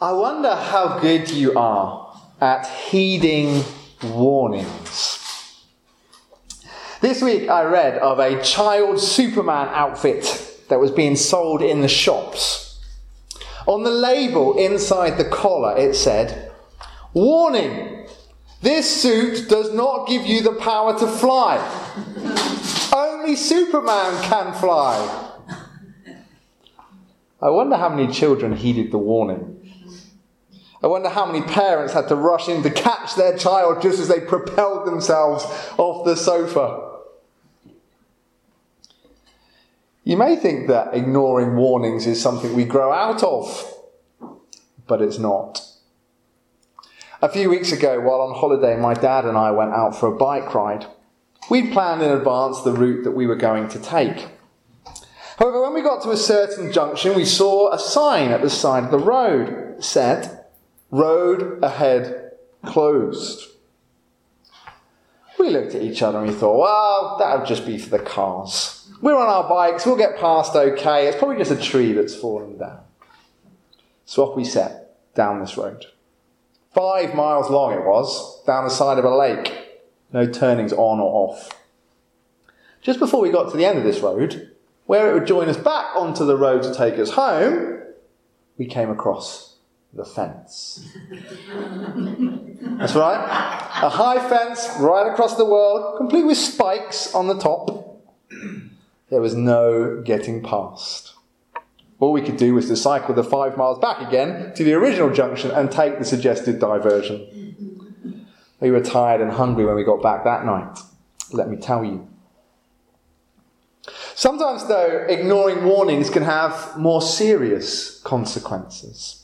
I wonder how good you are at heeding warnings. This week I read of a child Superman outfit that was being sold in the shops. On the label inside the collar it said, Warning! This suit does not give you the power to fly. Only Superman can fly. I wonder how many children heeded the warning. I wonder how many parents had to rush in to catch their child just as they propelled themselves off the sofa. You may think that ignoring warnings is something we grow out of, but it's not. A few weeks ago, while on holiday, my dad and I went out for a bike ride. We'd planned in advance the route that we were going to take. However, when we got to a certain junction, we saw a sign at the side of the road. Said, Road ahead closed. We looked at each other and we thought, well, that'll just be for the cars. We're on our bikes, we'll get past okay. It's probably just a tree that's fallen down. So off we set down this road. Five miles long it was, down the side of a lake. No turnings on or off. Just before we got to the end of this road, where it would join us back onto the road to take us home, we came across the fence. That's right. A high fence right across the world, complete with spikes on the top. There was no getting past. All we could do was to cycle the five miles back again to the original junction and take the suggested diversion. We were tired and hungry when we got back that night, let me tell you. Sometimes, though, ignoring warnings can have more serious consequences.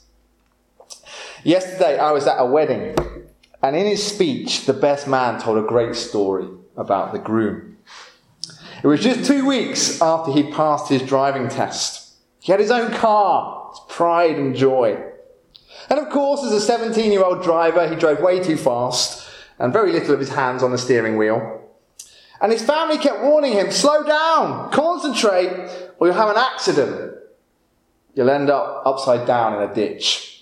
Yesterday, I was at a wedding, and in his speech, the best man told a great story about the groom. It was just two weeks after he'd passed his driving test. He had his own car, his pride and joy. And of course, as a 17 year old driver, he drove way too fast and very little of his hands on the steering wheel. And his family kept warning him, slow down, concentrate, or you'll have an accident. You'll end up upside down in a ditch.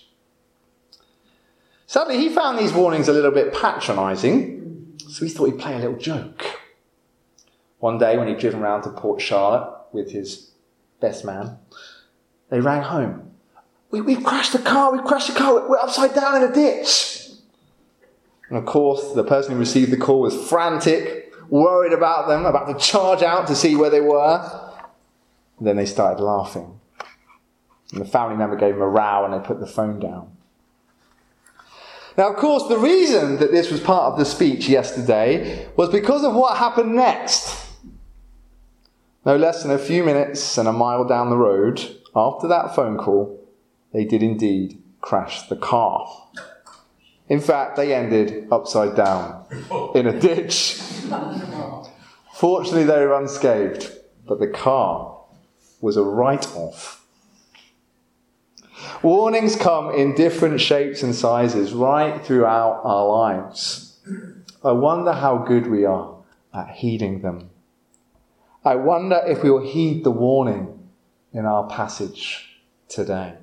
Sadly, he found these warnings a little bit patronising, so he thought he'd play a little joke. One day, when he'd driven round to Port Charlotte with his best man, they rang home. We, we've crashed the car, we've crashed the car, we're upside down in a ditch. And of course, the person who received the call was frantic, worried about them, about to charge out to see where they were. And then they started laughing. And the family member gave him a row and they put the phone down. Now, of course, the reason that this was part of the speech yesterday was because of what happened next. No less than a few minutes and a mile down the road, after that phone call, they did indeed crash the car. In fact, they ended upside down in a ditch. Fortunately, they were unscathed, but the car was a write off Warnings come in different shapes and sizes right throughout our lives. I wonder how good we are at heeding them. I wonder if we will heed the warning in our passage today.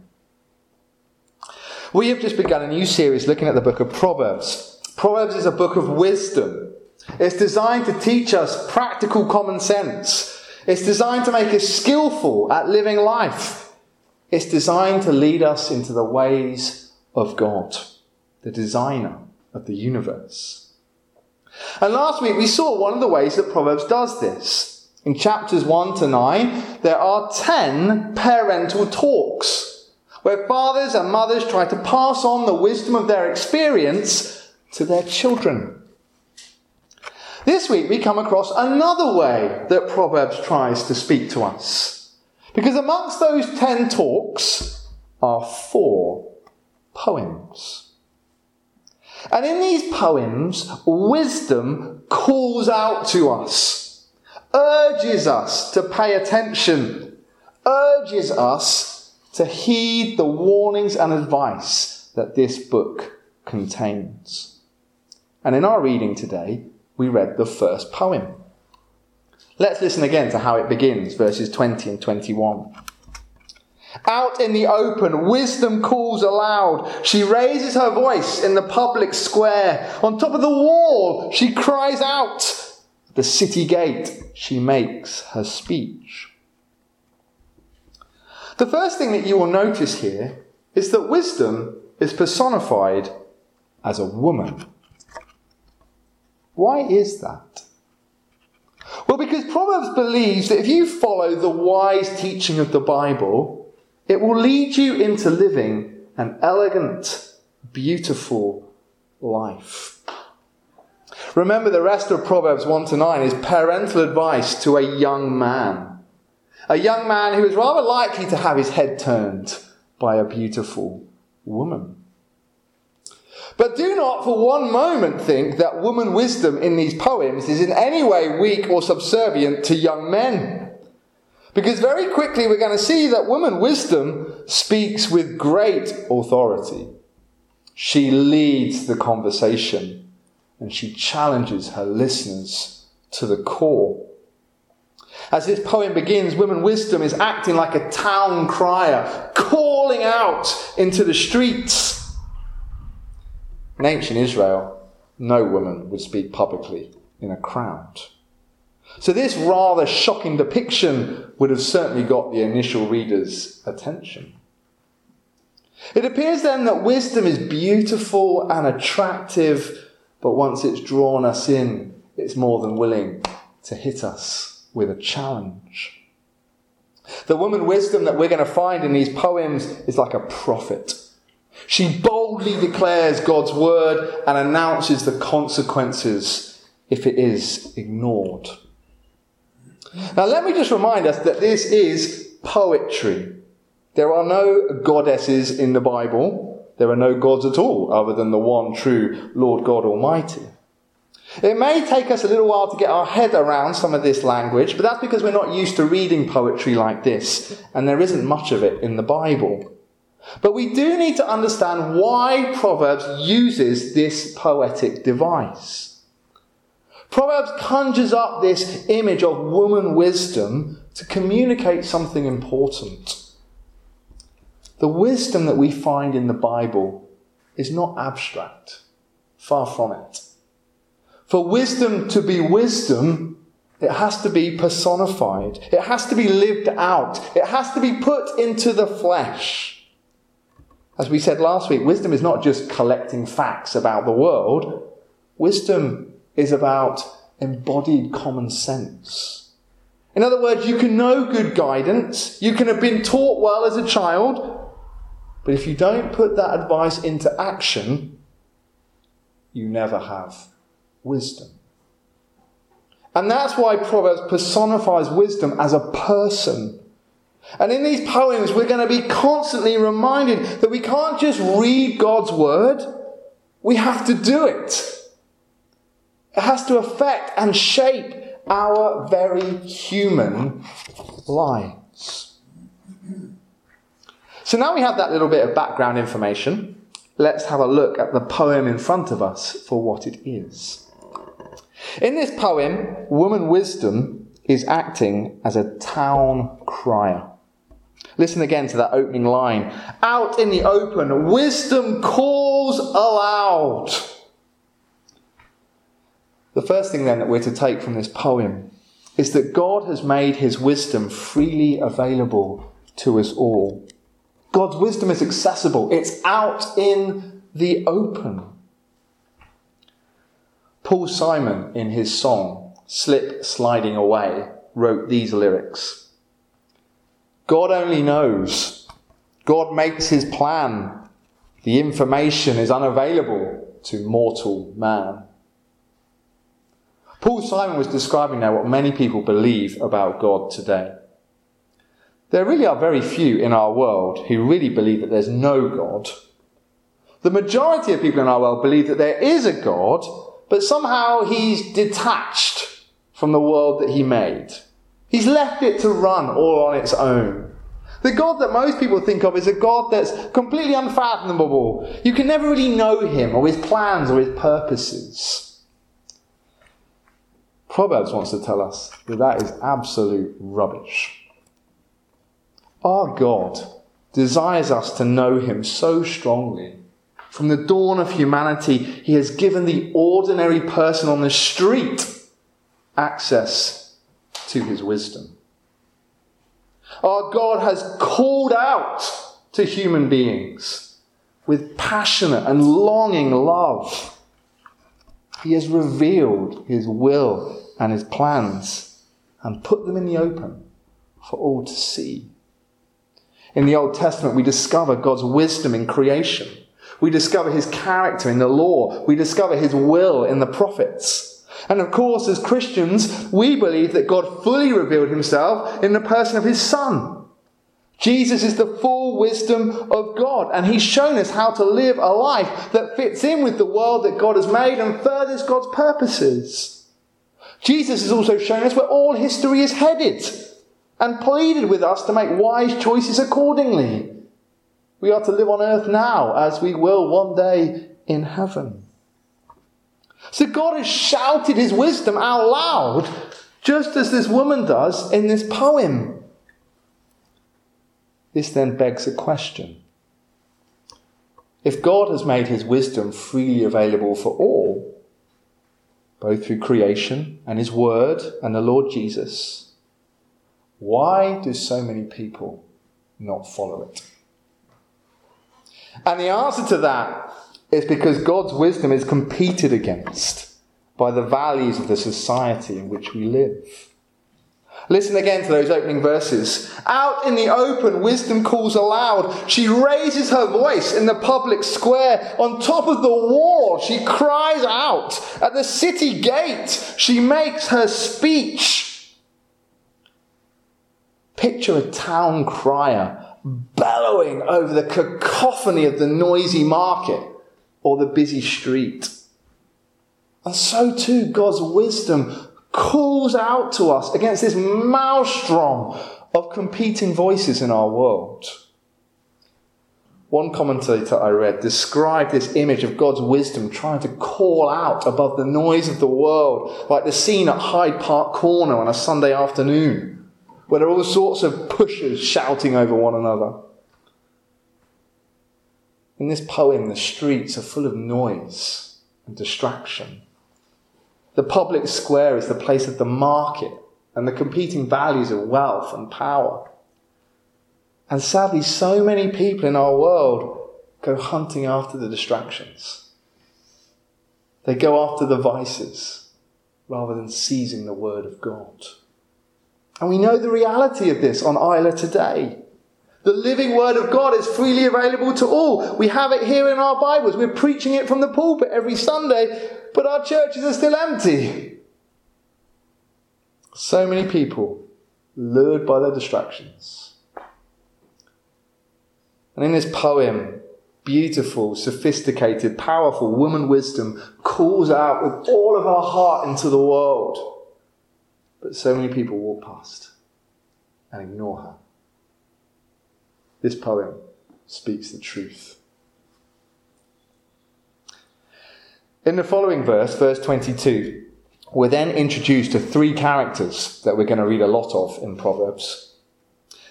We have just begun a new series looking at the book of Proverbs. Proverbs is a book of wisdom. It's designed to teach us practical common sense. It's designed to make us skillful at living life. It's designed to lead us into the ways of God, the designer of the universe. And last week we saw one of the ways that Proverbs does this. In chapters 1 to 9, there are 10 parental talks where fathers and mothers try to pass on the wisdom of their experience to their children. This week we come across another way that Proverbs tries to speak to us. Because amongst those ten talks are four poems. And in these poems, wisdom calls out to us, urges us to pay attention, urges us to heed the warnings and advice that this book contains. And in our reading today, we read the first poem. Let's listen again to how it begins, verses 20 and 21. Out in the open, wisdom calls aloud. She raises her voice in the public square. On top of the wall, she cries out. At the city gate, she makes her speech. The first thing that you will notice here is that wisdom is personified as a woman. Why is that? Well, because Proverbs believes that if you follow the wise teaching of the Bible, it will lead you into living an elegant, beautiful life. Remember, the rest of Proverbs 1 to 9 is parental advice to a young man. A young man who is rather likely to have his head turned by a beautiful woman. But do not for one moment think that woman wisdom in these poems is in any way weak or subservient to young men. Because very quickly we're going to see that woman wisdom speaks with great authority. She leads the conversation and she challenges her listeners to the core. As this poem begins, woman wisdom is acting like a town crier, calling out into the streets in ancient Israel, no woman would speak publicly in a crowd. So, this rather shocking depiction would have certainly got the initial reader's attention. It appears then that wisdom is beautiful and attractive, but once it's drawn us in, it's more than willing to hit us with a challenge. The woman wisdom that we're going to find in these poems is like a prophet she boldly declares God's word and announces the consequences if it is ignored. Now, let me just remind us that this is poetry. There are no goddesses in the Bible. There are no gods at all other than the one true Lord God Almighty. It may take us a little while to get our head around some of this language, but that's because we're not used to reading poetry like this, and there isn't much of it in the Bible. But we do need to understand why Proverbs uses this poetic device. Proverbs conjures up this image of woman wisdom to communicate something important. The wisdom that we find in the Bible is not abstract, far from it. For wisdom to be wisdom, it has to be personified, it has to be lived out, it has to be put into the flesh. As we said last week, wisdom is not just collecting facts about the world. Wisdom is about embodied common sense. In other words, you can know good guidance, you can have been taught well as a child, but if you don't put that advice into action, you never have wisdom. And that's why Proverbs personifies wisdom as a person and in these poems, we're going to be constantly reminded that we can't just read God's word, we have to do it. It has to affect and shape our very human lives. So now we have that little bit of background information. Let's have a look at the poem in front of us for what it is. In this poem, woman wisdom is acting as a town crier. Listen again to that opening line. Out in the open, wisdom calls aloud. The first thing then that we're to take from this poem is that God has made his wisdom freely available to us all. God's wisdom is accessible, it's out in the open. Paul Simon, in his song, Slip Sliding Away, wrote these lyrics. God only knows. God makes his plan. The information is unavailable to mortal man. Paul Simon was describing now what many people believe about God today. There really are very few in our world who really believe that there's no God. The majority of people in our world believe that there is a God, but somehow he's detached from the world that he made. He's left it to run all on its own. The God that most people think of is a God that's completely unfathomable. You can never really know him or his plans or his purposes. Proverbs wants to tell us that that is absolute rubbish. Our God desires us to know him so strongly. From the dawn of humanity, he has given the ordinary person on the street access to his wisdom. Our God has called out to human beings with passionate and longing love. He has revealed his will and his plans and put them in the open for all to see. In the Old Testament, we discover God's wisdom in creation. We discover his character in the law. We discover his will in the prophets. And of course, as Christians, we believe that God fully revealed himself in the person of his Son. Jesus is the full wisdom of God, and he's shown us how to live a life that fits in with the world that God has made and furthers God's purposes. Jesus has also shown us where all history is headed and pleaded with us to make wise choices accordingly. We are to live on earth now as we will one day in heaven. So God has shouted his wisdom out loud, just as this woman does in this poem. This then begs a question. If God has made his wisdom freely available for all, both through creation and his word and the Lord Jesus, why do so many people not follow it? And the answer to that is because God's wisdom is competed against by the values of the society in which we live. Listen again to those opening verses. Out in the open, wisdom calls aloud. She raises her voice in the public square. On top of the wall, she cries out. At the city gate, she makes her speech. Picture a town crier bellowing over the cacophony of the noisy market or the busy street. And so too, God's wisdom calls out to us against this maelstrom of competing voices in our world. One commentator I read described this image of God's wisdom trying to call out above the noise of the world, like the scene at Hyde Park Corner on a Sunday afternoon where there are all sorts of pushers shouting over one another. In this poem, the streets are full of noise and distraction. The public square is the place of the market and the competing values of wealth and power. And sadly, so many people in our world go hunting after the distractions. They go after the vices rather than seizing the word of God. And we know the reality of this on Islay today. The living word of God is freely available to all. We have it here in our Bibles. We're preaching it from the pulpit every Sunday, but our churches are still empty. So many people lured by their distractions. And in this poem, beautiful, sophisticated, powerful woman wisdom calls out with all of her heart into the world. But so many people walk past and ignore her. This poem speaks the truth. In the following verse, verse 22, we're then introduced to three characters that we're going to read a lot of in Proverbs.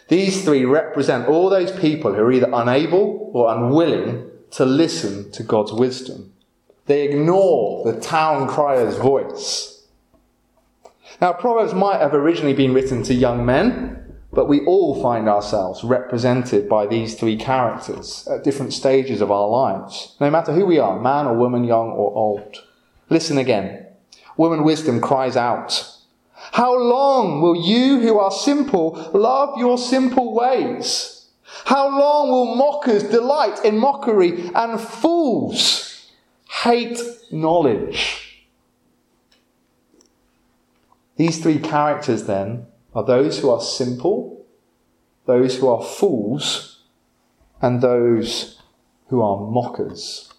These three represent all those people who are either unable or unwilling to listen to God's wisdom. They ignore the town crier's voice now, Proverbs might have originally been written to young men, but we all find ourselves represented by these three characters at different stages of our lives, no matter who we are, man or woman, young or old. Listen again. Woman wisdom cries out, How long will you who are simple love your simple ways? How long will mockers delight in mockery and fools hate knowledge? These three characters, then, are those who are simple, those who are fools, and those who are mockers.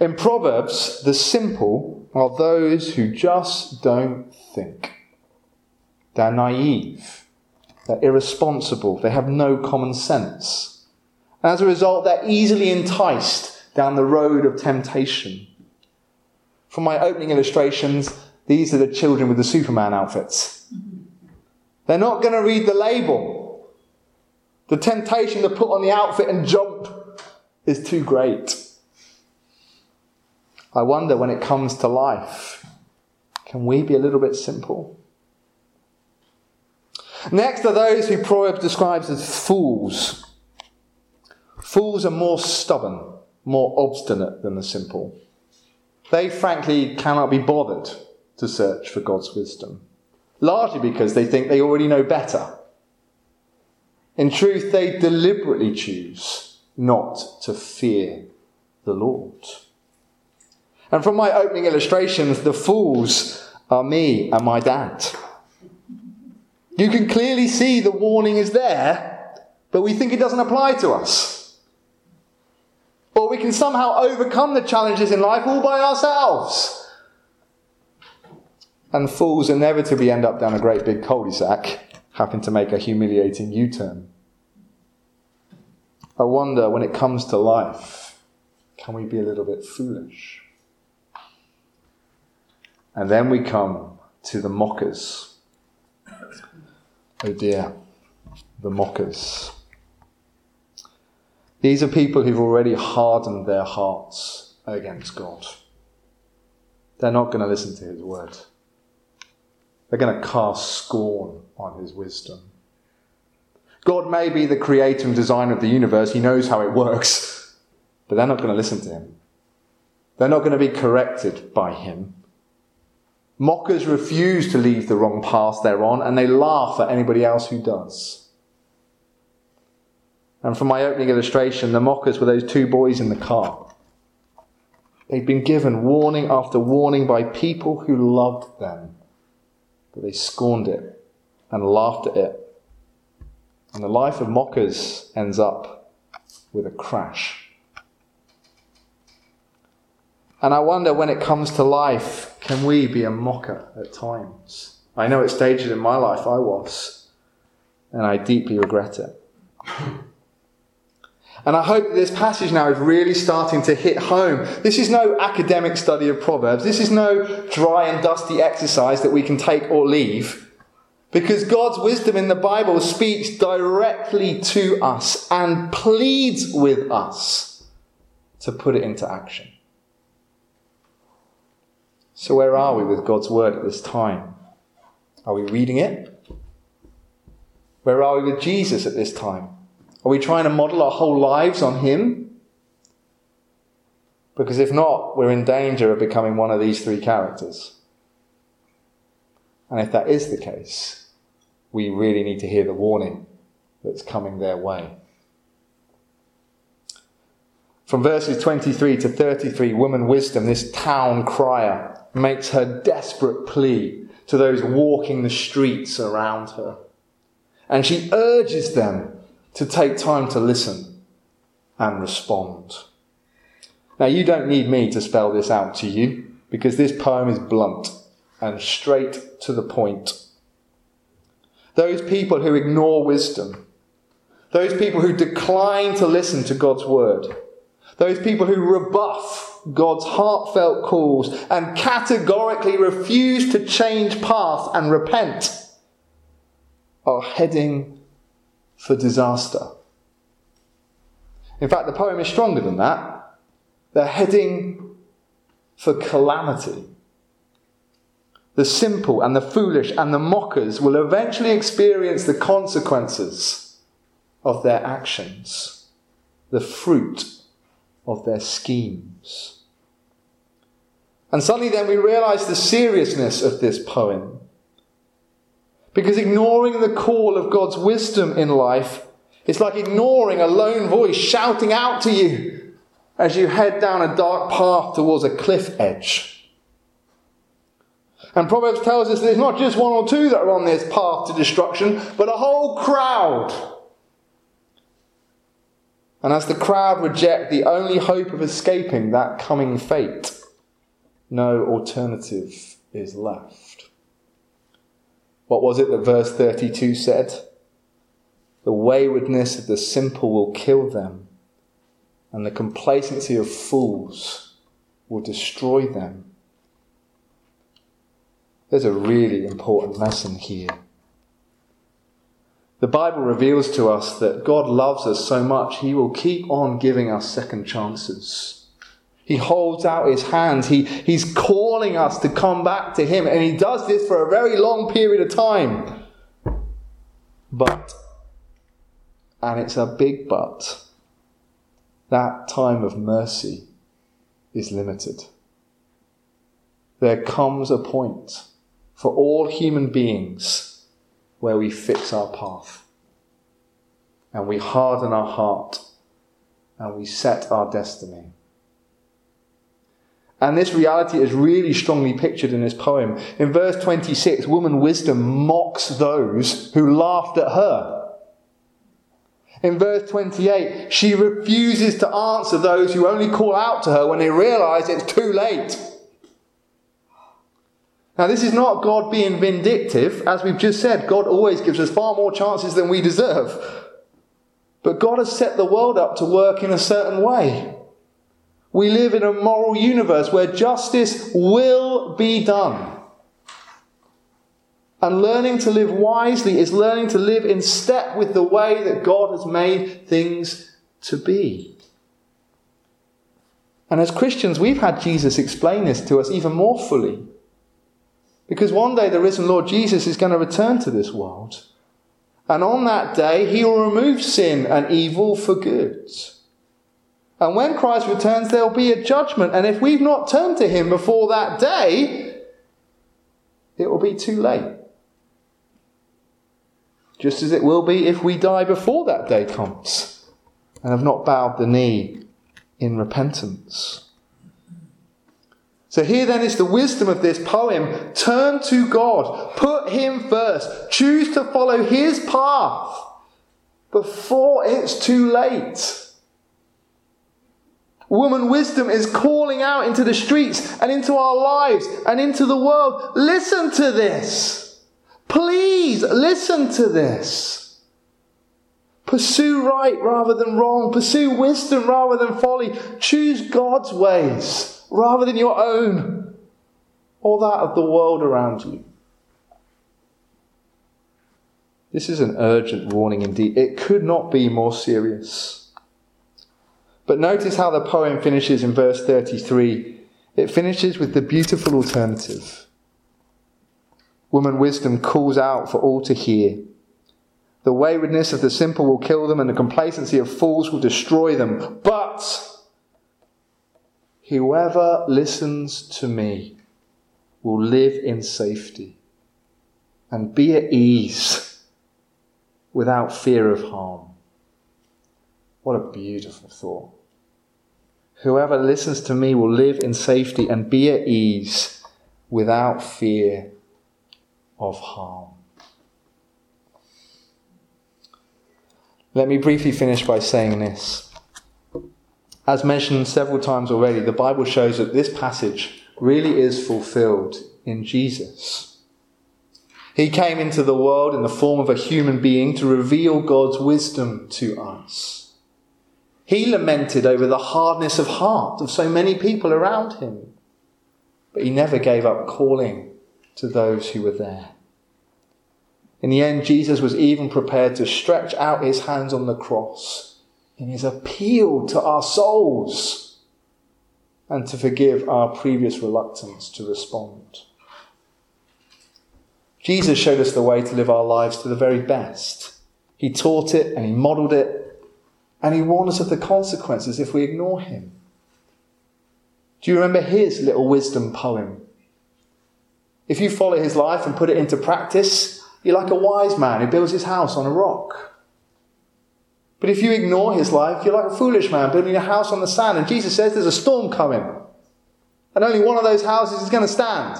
In Proverbs, the simple are those who just don't think. They're naive, they're irresponsible, they have no common sense. And as a result, they're easily enticed down the road of temptation. From my opening illustrations, these are the children with the Superman outfits. They're not going to read the label. The temptation to put on the outfit and jump is too great. I wonder when it comes to life, can we be a little bit simple? Next are those who Proverbs describes as fools. Fools are more stubborn, more obstinate than the simple. They frankly cannot be bothered to search for God's wisdom, largely because they think they already know better. In truth, they deliberately choose not to fear the Lord. And from my opening illustrations, the fools are me and my dad. You can clearly see the warning is there, but we think it doesn't apply to us. Or we can somehow overcome the challenges in life all by ourselves. And fools inevitably end up down a great big cul de sac having to make a humiliating U turn. I wonder when it comes to life, can we be a little bit foolish? And then we come to the mockers. Oh dear, the mockers. These are people who've already hardened their hearts against God. They're not going to listen to his word. They're going to cast scorn on his wisdom. God may be the creator and designer of the universe, he knows how it works, but they're not going to listen to him. They're not going to be corrected by him. Mockers refuse to leave the wrong path they're on, and they laugh at anybody else who does. And from my opening illustration, the mockers were those two boys in the car. They'd been given warning after warning by people who loved them, but they scorned it and laughed at it. And the life of mockers ends up with a crash. And I wonder when it comes to life, can we be a mocker at times? I know at stages in my life I was, and I deeply regret it. And I hope that this passage now is really starting to hit home. This is no academic study of Proverbs. This is no dry and dusty exercise that we can take or leave. Because God's wisdom in the Bible speaks directly to us and pleads with us to put it into action. So, where are we with God's word at this time? Are we reading it? Where are we with Jesus at this time? Are we trying to model our whole lives on Him? Because if not, we're in danger of becoming one of these three characters. And if that is the case, we really need to hear the warning that's coming their way. From verses 23 to 33, woman wisdom, this town crier, makes her desperate plea to those walking the streets around her. And she urges them to take time to listen and respond. Now, you don't need me to spell this out to you because this poem is blunt and straight to the point. Those people who ignore wisdom, those people who decline to listen to God's word, those people who rebuff God's heartfelt calls and categorically refuse to change path and repent are heading for disaster. In fact, the poem is stronger than that. They're heading for calamity. The simple and the foolish and the mockers will eventually experience the consequences of their actions, the fruit of their schemes. And suddenly then we realize the seriousness of this poem. Because ignoring the call of God's wisdom in life is like ignoring a lone voice shouting out to you as you head down a dark path towards a cliff edge. And Proverbs tells us there's not just one or two that are on this path to destruction, but a whole crowd. And as the crowd reject the only hope of escaping that coming fate, no alternative is left. What was it that verse 32 said? The waywardness of the simple will kill them, and the complacency of fools will destroy them. There's a really important lesson here. The Bible reveals to us that God loves us so much, He will keep on giving us second chances. He holds out His hands. He, he's calling us to come back to Him, and He does this for a very long period of time. But, and it's a big but, that time of mercy is limited. There comes a point for all human beings where we fix our path and we harden our heart and we set our destiny. And this reality is really strongly pictured in this poem. In verse 26, woman wisdom mocks those who laughed at her. In verse 28, she refuses to answer those who only call out to her when they realize it's too late. Now, this is not God being vindictive. As we've just said, God always gives us far more chances than we deserve. But God has set the world up to work in a certain way. We live in a moral universe where justice will be done. And learning to live wisely is learning to live in step with the way that God has made things to be. And as Christians, we've had Jesus explain this to us even more fully. Because one day the risen Lord Jesus is going to return to this world. And on that day, he will remove sin and evil for good. And when Christ returns, there will be a judgment. And if we've not turned to him before that day, it will be too late. Just as it will be if we die before that day comes and have not bowed the knee in repentance. So here then is the wisdom of this poem. Turn to God. Put Him first. Choose to follow His path before it's too late. Woman wisdom is calling out into the streets and into our lives and into the world. Listen to this. Please listen to this. Pursue right rather than wrong. Pursue wisdom rather than folly. Choose God's ways rather than your own or that of the world around you. This is an urgent warning indeed. It could not be more serious. But notice how the poem finishes in verse 33. It finishes with the beautiful alternative. Woman wisdom calls out for all to hear. The waywardness of the simple will kill them, and the complacency of fools will destroy them. But Whoever listens to me will live in safety and be at ease without fear of harm. What a beautiful thought. Whoever listens to me will live in safety and be at ease without fear of harm. Let me briefly finish by saying this. As mentioned several times already, the Bible shows that this passage really is fulfilled in Jesus. He came into the world in the form of a human being to reveal God's wisdom to us. He lamented over the hardness of heart of so many people around him, but he never gave up calling to those who were there. In the end, Jesus was even prepared to stretch out his hands on the cross in his appeal to our souls and to forgive our previous reluctance to respond. Jesus showed us the way to live our lives to the very best. He taught it and he modeled it, and he warned us of the consequences if we ignore him. Do you remember his little wisdom poem? If you follow his life and put it into practice, you're like a wise man who builds his house on a rock. But if you ignore his life, you're like a foolish man building a house on the sand. And Jesus says there's a storm coming. And only one of those houses is going to stand.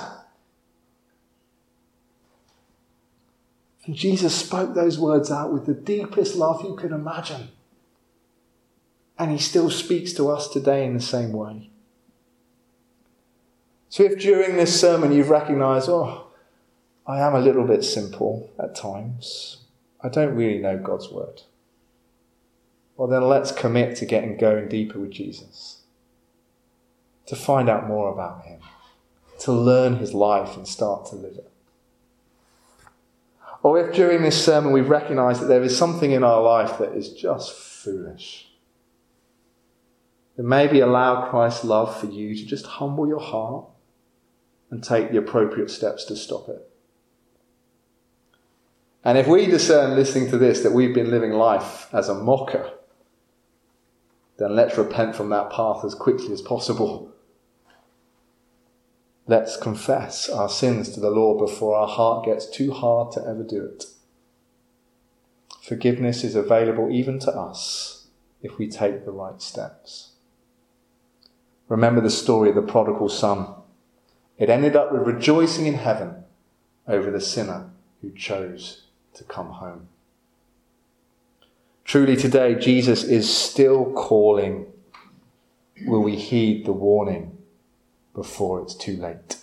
And Jesus spoke those words out with the deepest love you can imagine. And he still speaks to us today in the same way. So if during this sermon you've recognized, oh, I am a little bit simple at times, I don't really know God's word well, then let's commit to getting going deeper with Jesus, to find out more about him, to learn his life and start to live it. Or if during this sermon we've recognized that there is something in our life that is just foolish, then maybe allow Christ's love for you to just humble your heart and take the appropriate steps to stop it. And if we discern listening to this that we've been living life as a mocker, then let's repent from that path as quickly as possible. Let's confess our sins to the Lord before our heart gets too hard to ever do it. Forgiveness is available even to us if we take the right steps. Remember the story of the prodigal son. It ended up with rejoicing in heaven over the sinner who chose to come home. Truly, today, Jesus is still calling. Will we heed the warning before it's too late?